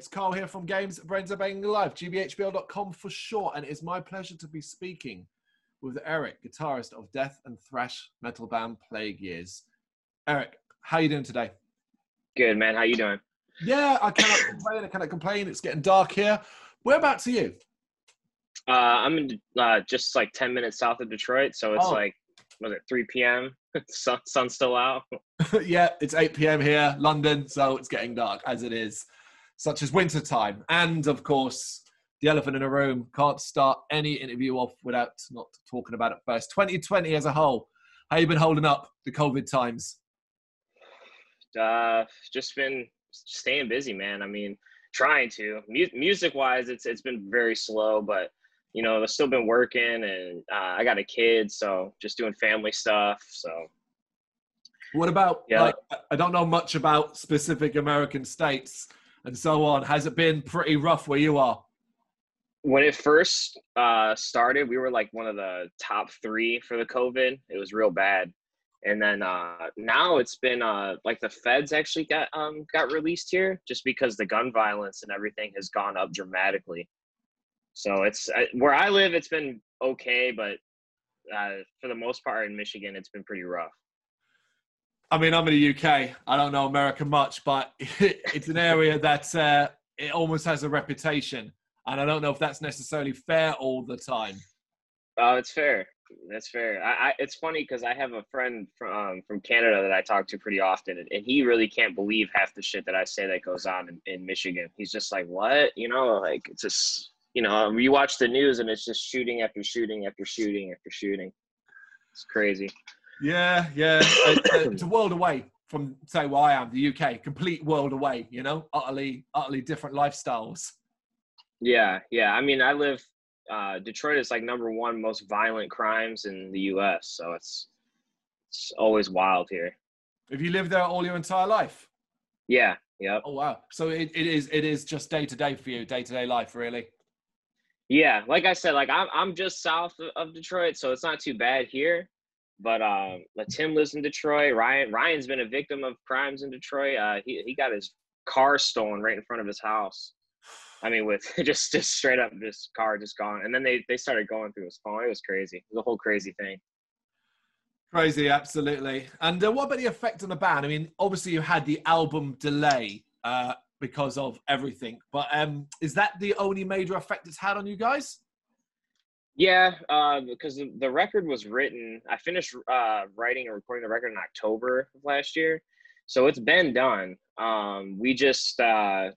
It's Carl here from Games Brains Are Banging Live, gbhbl.com for short, and it's my pleasure to be speaking with Eric, guitarist of death and thrash metal band Plague Years. Eric, how you doing today? Good, man. How you doing? Yeah, I cannot complain. I cannot complain. It's getting dark here. Whereabouts are you? Uh, I'm in, uh, just like 10 minutes south of Detroit, so it's Oh. like, was it 3 p.m.? Sun, sun's still out. yeah, it's 8 p.m. here, London, so it's getting dark as it is, such as winter time. And of course, the elephant in the room can't start any interview off without not talking about it first. 2020 as a whole, how you been holding up the COVID times? Uh, just been staying busy, man. I mean, trying to. Mu- music wise, it's it's been very slow, but you know, I've still been working, and uh, I got a kid, so just doing family stuff. So What about, Yeah. like, I don't know much about specific American states and so on. Has it been pretty rough where you are? when it first uh, started, we were like one of the top three for the COVID. It was real bad, and then uh, now it's been uh, like the feds actually got um, got released here just because the gun violence and everything has gone up dramatically. So it's uh, where I live. It's been okay, but uh, for the most part in Michigan, it's been pretty rough. I mean, I'm in the UK. I don't know America much, but it's an area that uh, it almost has a reputation, and I don't know if that's necessarily fair all the time. Oh, it's fair. That's fair. I, I it's funny because I have a friend from um, from Canada that I talk to pretty often, and, and he really can't believe half the shit that I say that goes on in, in Michigan. He's just like, "What?" You know, like it's just you know, you watch the news and it's just shooting after shooting after shooting after shooting. It's crazy. Yeah, yeah. It's, uh, it's a world away from, say, where I am, the UK. Complete world away. You know, utterly, utterly different lifestyles. Yeah, yeah. I mean, I live. Uh, Detroit is like number one most violent crimes in the U.S. So it's it's always wild here. Have you lived there all your entire life? Yeah. Yep. Oh wow! So it, it is it is just day to day for you, day to day life, really. Yeah, like I said, like I'm I'm just south of Detroit, so it's not too bad here. But um, Tim lives in Detroit. Ryan Ryan's been a victim of crimes in Detroit. Uh, he he got his car stolen right in front of his house. I mean, with just just straight up, this car just gone. And then they they started going through his phone. It was crazy. It was a whole crazy thing. Crazy, absolutely. And uh, what about the effect on the band? I mean, obviously you had the album delay uh, because of everything, but um, is that the only major effect it's had on you guys? Yeah, uh, because the, record was written. I finished uh, writing and recording the record in October of last year, so it's been done. Um, we just uh,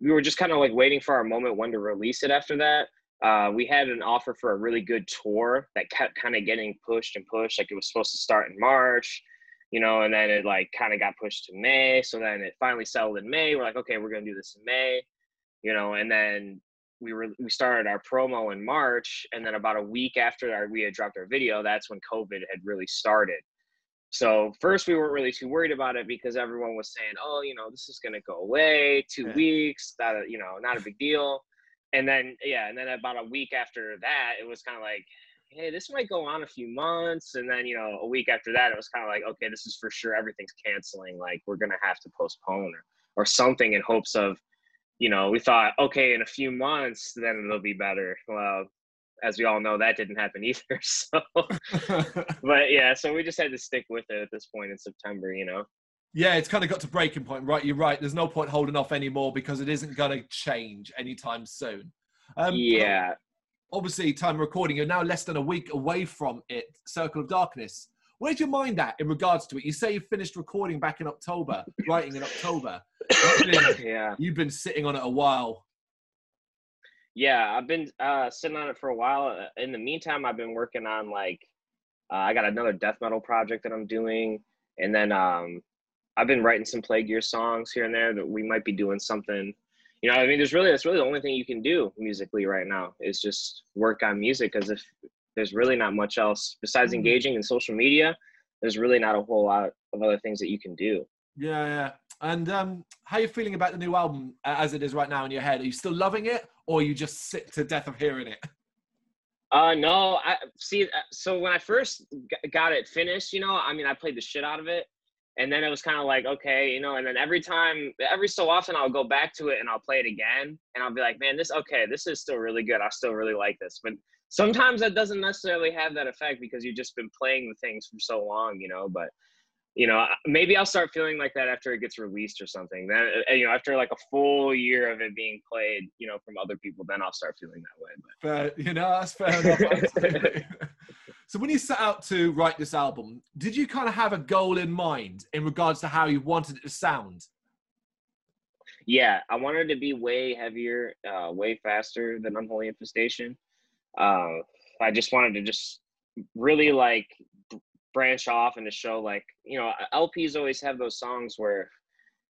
we were just kind of like waiting for our moment when to release it. After that, uh, we had an offer for a really good tour that kept kind of getting pushed and pushed. Like it was supposed to start in March, you know, and then it like kind of got pushed to May. So then it finally settled in May. We're like, okay, we're gonna do this in May, you know, and then we were we started our promo in March, and then about a week after our, we had dropped our video, that's when COVID had really started. So first we weren't really too worried about it because everyone was saying, "Oh, you know, this is gonna go away, two Yeah. weeks, that you know, not a big deal." And then yeah, and then about a week after that, it was kind of like, "Hey, this might go on a few months." And then you know, a week after that, it was kind of like, "Okay, this is for sure. Everything's canceling. Like we're gonna have to postpone or or something in hopes of." You know, we thought, okay, in a few months, then it'll be better. Well, as we all know, that didn't happen either. So, but yeah, so we just had to stick with it at this point in September, you know? yeah, it's kind of got to breaking point, right? You're right. There's no point holding off anymore because it isn't going to change anytime soon. Um, yeah. Obviously, time recording, you're now less than a week away from it, Circle of Darkness. Where's your mind at in regards to it? You say you finished recording back in October, writing in October. Yeah. You've been sitting on it a while. Yeah. I've been uh, sitting on it for a while. Uh, In the meantime, I've been working on like, uh, I got another death metal project that I'm doing. And then um, I've been writing some Plague Year songs here and there that we might be doing something. You know, I mean, there's really that's really the only thing you can do musically right now is just work on music because if there's really not much else besides Mhm. engaging in social media, there's really not a whole lot of other things that you can do. Yeah, yeah. And um, how are you feeling about the new album as it is right now in your head? Are you still loving it, or are you just sick to death of hearing it? Uh, no, I see. uh, So when I first got it finished, you know, I mean, I played the shit out of it, and then it was kind of like okay you know and then every time every so often i'll go back to it and i'll play it again and i'll be like man this okay this is still really good i still really like this but sometimes that doesn't necessarily have that effect because you've just been playing the things for so long you know but you know maybe i'll start feeling like that after it gets released or something then uh, you know after like a full year of it being played you know from other people then i'll start feeling that way but fair, you know that's fair enough So when you set out to write this album, did you kind of have a goal in mind in regards to how you wanted it to sound? Yeah, I wanted to be way heavier, uh, way faster than Unholy Infestation. Uh, I just wanted to just really like branch off and to show like you know LPs always have those songs where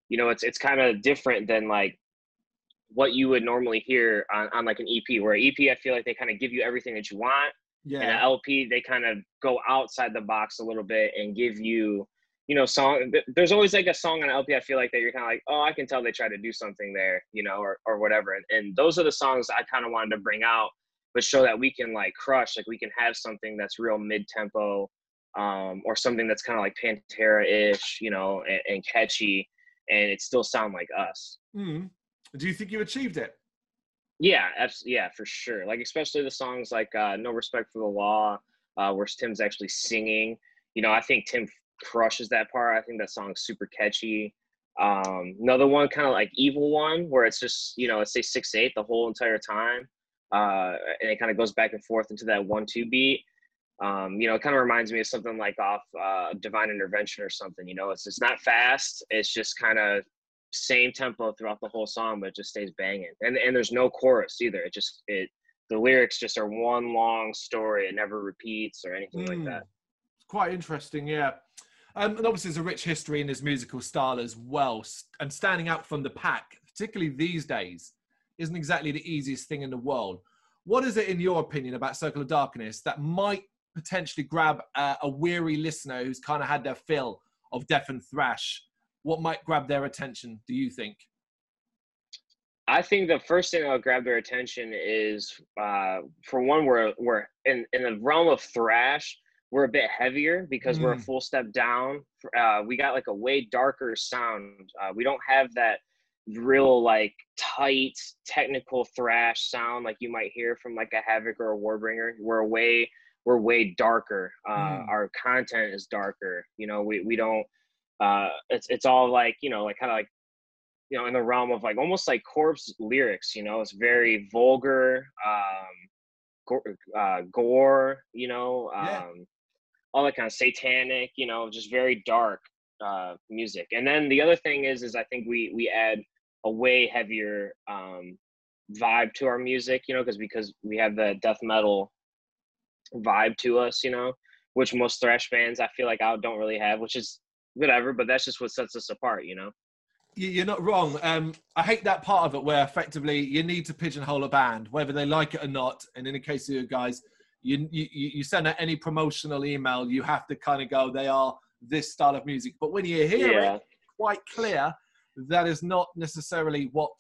you know it's it's kind of different than like what you would normally hear on, on like an EP where EP I feel like they kind of give you everything that you want yeah. And an LP, they kind of go outside the box a little bit and give you, you know, song. There's always like a song on LP. I feel like that you're kind of like, oh, I can tell they try to do something there, you know, or or whatever. And, and those are the songs I kind of wanted to bring out, but show that we can like crush, like we can have something that's real mid tempo, um, or something that's kind of like Pantera ish, you know, and, and, catchy, and it still sound like us. Mm. Do you think you achieved it? Yeah, yeah, for sure. Like especially the songs like uh, "No Respect for the Law," uh, where Tim's actually singing. You know, I think Tim crushes that part. I think that song's super catchy. Um, another one, kind of like "Evil One," where it's just you know, it's say six eight the whole entire time, uh, and it kind of goes back and forth into that one two beat. Um, you know, it kind of reminds me of something like off uh, Divine Intervention or something. You know, it's it's not fast. It's just kind of same tempo throughout the whole song, but it just stays banging. And and there's no chorus either. It just it the lyrics just are one long story. It never repeats or anything mm. like that. It's quite interesting, yeah. Um, and obviously, there's a rich history in his musical style as well. And standing out from the pack, particularly these days, isn't exactly the easiest thing in the world. What is it, in your opinion, about Circle of Darkness that might potentially grab uh, a weary listener who's kind of had their fill of death and thrash what might grab their attention do you think I think the first thing that'll grab their attention is, uh, for one, we're we're in in the realm of thrash. We're a bit heavier because mm. we're a mm. full step down. Uh, we got like a way darker sound. Uh, we don't have that real like tight technical thrash sound like you might hear from like a Havok or a Warbringer. We're way we're way darker. Uh, mm. Our content is darker. You know, we we don't uh, it's it's all like you know like kind of like you know in the realm of like almost like corpse lyrics you know it's very vulgar um gore, uh, gore you know um yeah. all that kind of satanic you know just very dark uh music and then the other thing is is i think we we add a way heavier um vibe to our music you know because because we have the death metal vibe to us you know which most thrash bands i feel like i don't really have which is whatever, but that's just what sets us apart, you know? You're not wrong. Um, I hate that part of it where effectively you need to pigeonhole a band, whether they like it or not. And in the case of you guys, you, you, you send out any promotional email, you have to kind of go, they are this style of music. But when you hear yeah. it, quite clear that is not necessarily what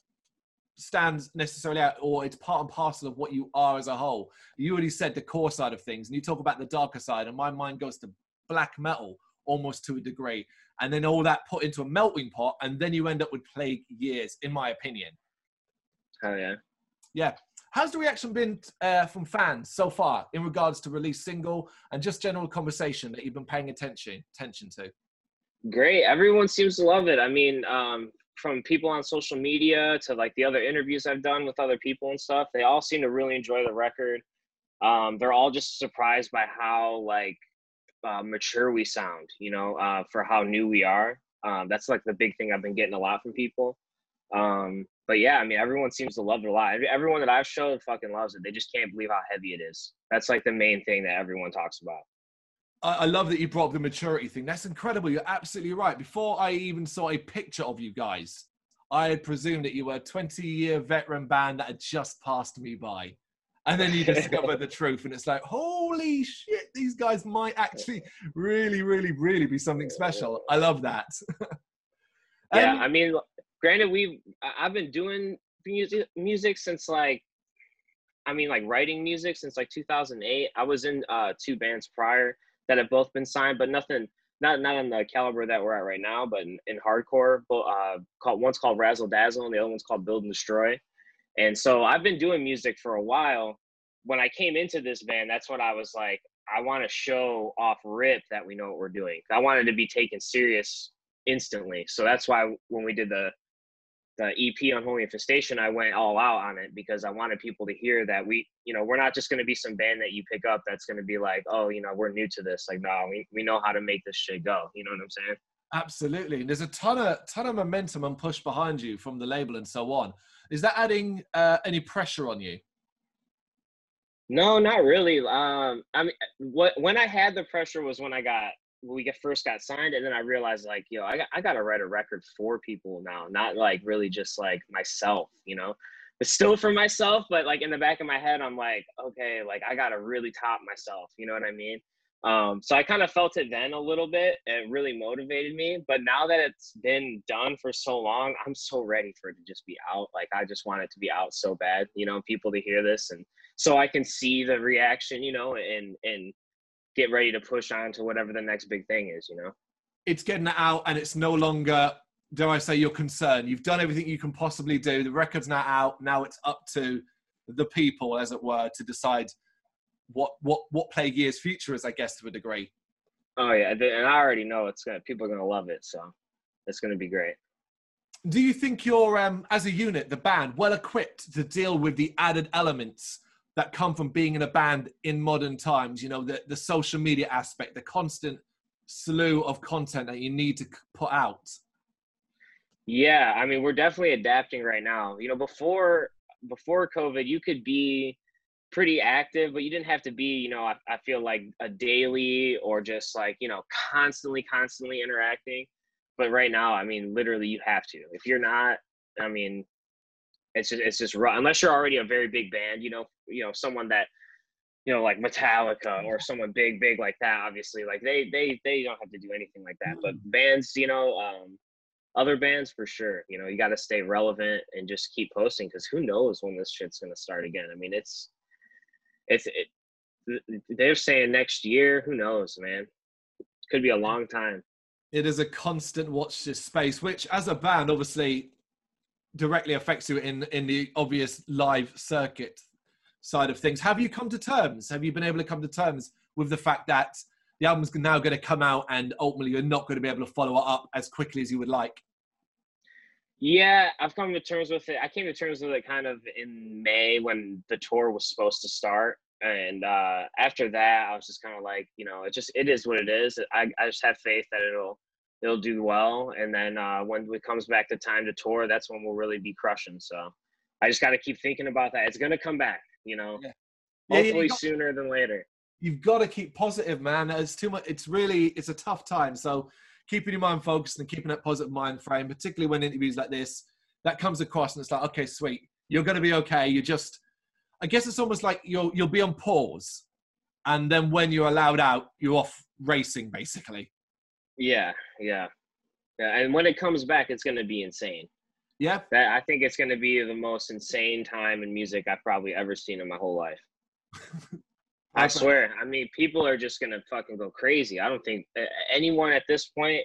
stands necessarily out or it's part and parcel of what you are as a whole. You already said the core side of things and you talk about the darker side and my mind goes to black metal almost to a degree. And then all that put into a melting pot, and then you end up with plague years, in my opinion. Oh, yeah. Yeah. How's the reaction been uh, from fans so far in regards to release single and just general conversation that you've been paying attention attention to? Great. Everyone seems to love it. I mean, um, from people on social media to like the other interviews I've done with other people and stuff, they all seem to really enjoy the record. Um, they're all just surprised by how like uh, mature we sound, you know, uh, for how new we are. Um, that's like the big thing I've been getting a lot from people. Um, but yeah, I mean, everyone seems to love it a lot. Everyone that I've showed fucking loves it. They just can't believe how heavy it is. That's like the main thing that everyone talks about. I, I love that you brought up the maturity thing. That's incredible. You're absolutely right. Before I even saw a picture of you guys, I had presumed that you were a 20 year veteran band that had just passed me by and then you discover the truth and it's like holy shit these guys might actually really really really be something special i love that yeah um, i mean granted we've i've been doing music music since like i mean like writing music since like 2008 i was in uh two bands prior that have both been signed but nothing not not on the caliber that we're at right now, but in, in hardcore, uh, called one's called Razzle Dazzle and the other one's called Build and Destroy. And so I've been doing music for a while. When I came into this band, that's what I was like. I want to show off rip that we know what we're doing. I wanted to be taken serious instantly. So that's why when we did the the EP Unholy Infestation, I went all out on it because I wanted people to hear that we, you know, we're not just going to be some band that you pick up that's going to be like, oh, you know, we're new to this. Like, no, we, we know how to make this shit go. You know what I'm saying? Absolutely. And there's a ton of ton of momentum and push behind you from the label and so on. Is that adding uh, any pressure on you? No, not really. Um, I mean, what when I had the pressure was when I got we get first got signed and then i realized like yo i got, I got to write a record for people now not like really just like myself you know? But still for myself but like in the back of my head i'm like okay like i gotta really top myself you know what i mean? Um, so i kind of felt it then a little bit it really motivated me but now that it's been done for so long i'm so ready for it to just be out like i just want it to be out so bad you know people to hear this and so i can see the reaction you know and and get ready to push on to whatever the next big thing is, you know? It's getting out and it's no longer, dare I say, your concern. You've done everything you can possibly do. The record's now out. Now it's up to the people, as it were, to decide what what what Plague Year's future is, I guess, to a degree. Oh yeah, and I already know it's gonna people are gonna love it, so it's gonna be great. Do you think you're, um, as a unit, the band, well equipped to deal with the added elements that come from being in a band in modern times you know the, the social media aspect the constant slew of content that you need to put out. Yeah i mean we're definitely adapting right now. You know before before covid you could be pretty active but you didn't have to be you know I, I feel like a daily or just like you know constantly constantly interacting. But right now i mean literally you have to. If you're not i mean it's just it's just unless you're already a very big band, you know, you know, someone that you know, like Metallica or someone big, big like that. Obviously, like they they they don't have to do anything like that. But mm. bands, you know, um, other bands for sure. You know, you got to stay relevant and just keep posting because who knows when this shit's gonna start again. I mean, it's it's it, they're saying next year. Who knows, man? Could be a long time. It is a constant watch this space, which as a band, obviously, directly affects you in in the obvious live circuit side of things. Have you come to terms? Have you been able to come to terms with the fact that the album's now going to come out and ultimately you're not going to be able to follow it up as quickly as you would like? Yeah, I've come to terms with it. I came to terms with it kind of in May when the tour was supposed to start. And uh, after that, I was just kind of like, you know, it just it is what it is. I, I just have faith that it'll it'll do well. And then uh, when it comes back to time to tour, that's when we'll really be crushing. So I just got to keep thinking about that. It's gonna come back, you know. Yeah. Hopefully yeah, got, sooner than later. You've got to keep positive, man. It's too much. It's really it's a tough time. So keeping your mind focused and keeping that positive mind frame, particularly when interviews like this, that comes across and it's like, okay, sweet, you're gonna be okay. You just, I guess it's almost like you'll you'll be on pause, and then when you're allowed out, you're off racing, basically. Yeah, yeah, yeah. And when it comes back, it's going to be insane. Yeah, that, I think it's going to be the most insane time in music I've probably ever seen in my whole life. I swear. I mean, people are just gonna fucking go crazy. I don't think anyone at this point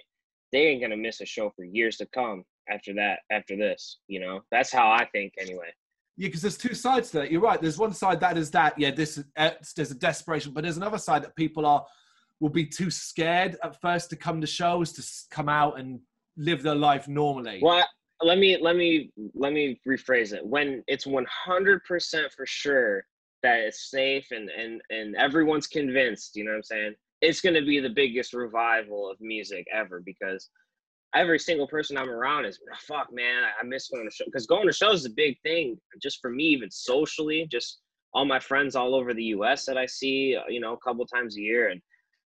they ain't gonna miss a show for years to come after that. After this, you know, that's how I think anyway. Yeah, because there's two sides to that. You're right. There's one side that is that yeah, this uh, there's a desperation, but there's another side that people are will be too scared at first to come to shows to come out and live their life normally. Well, let me let me let me rephrase it. When it's 100% for sure that it's safe and and and everyone's convinced, you know what I'm saying? It's going to be the biggest revival of music ever because every single person I'm around is oh, fuck man, I miss going to shows because going to shows is a big thing just for me even socially, just all my friends all over the US that I see, uh, you know, a couple times a year and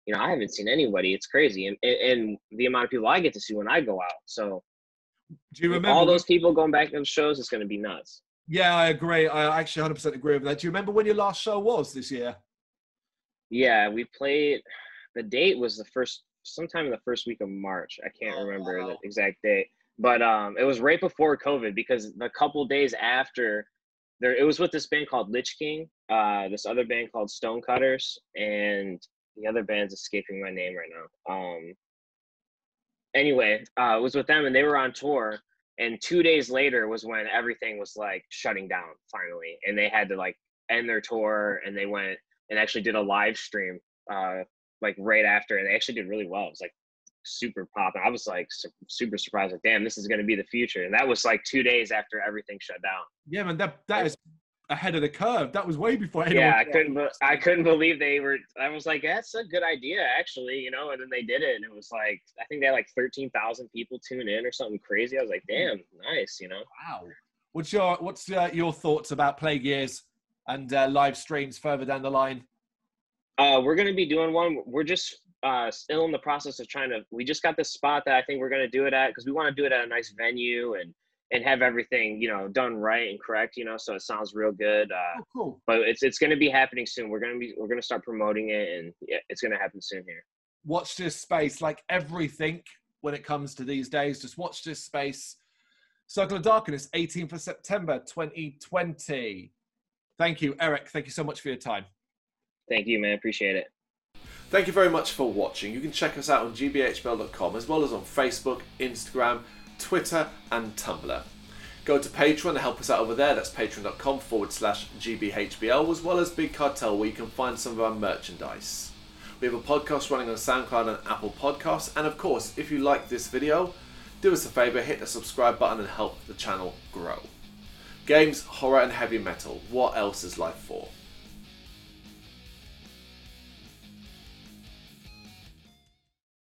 you know, I haven't seen anybody. It's crazy, and and the amount of people I get to see when I go out. So, do you remember all those people going back to the shows? It's going to be nuts. Yeah, I agree. I actually 100 percent agree with that. Do you remember when your last show was this year? Yeah, we played. The date was the first, sometime in the first week of March. I can't oh, remember wow. the exact date, but um, it was right before COVID because the couple days after there, it was with this band called Lich King, uh, this other band called Stonecutters, and the other band's escaping my name right now. Um, anyway, uh, it was with them and they were on tour. And two days later was when everything was like shutting down finally, and they had to like end their tour. And they went and actually did a live stream uh, like right after, and they actually did really well. It was like super pop. I was like su- super surprised, like, damn, this is going to be the future. And that was like two days after everything shut down. Yeah, man, that that is ahead of the curve. That was way before anyone. Yeah, I couldn't. be- I couldn't believe they were. I was like, that's a good idea, actually, you know. And then they did it, and it was like, I think they had like thirteen thousand people tune in or something crazy. I was like, damn, nice, you know. Wow. What's your what's uh, your thoughts about Plague Years and uh, live streams further down the line? Uh, we're gonna be doing one. We're just uh, still in the process of trying to. We just got this spot that I think we're gonna do it at because we want to do it at a nice venue and and have everything you know done right and correct. You know, so it sounds real good. Uh, Oh, cool. but it's it's gonna be happening soon. We're gonna be we're gonna start promoting it and yeah, it's gonna happen soon here. Watch this space, like everything when it comes to these days. Just watch this space. Circle of Darkness, 18th of September, 2020. Thank you, Eric. Thank you so much for your time. Thank you, man. Appreciate it. Thank you very much for watching. You can check us out on gbhbl.com as well as on Facebook, Instagram, Twitter, and Tumblr. Go to Patreon to help us out over there. That's patreon.com forward slash gbhbl, as well as Big Cartel, where you can find some of our merchandise. We have a podcast running on SoundCloud and Apple Podcasts. And of course, if you like this video, do us a favor, hit the subscribe button and help the channel grow. Games, horror, and heavy metal. What else is life for?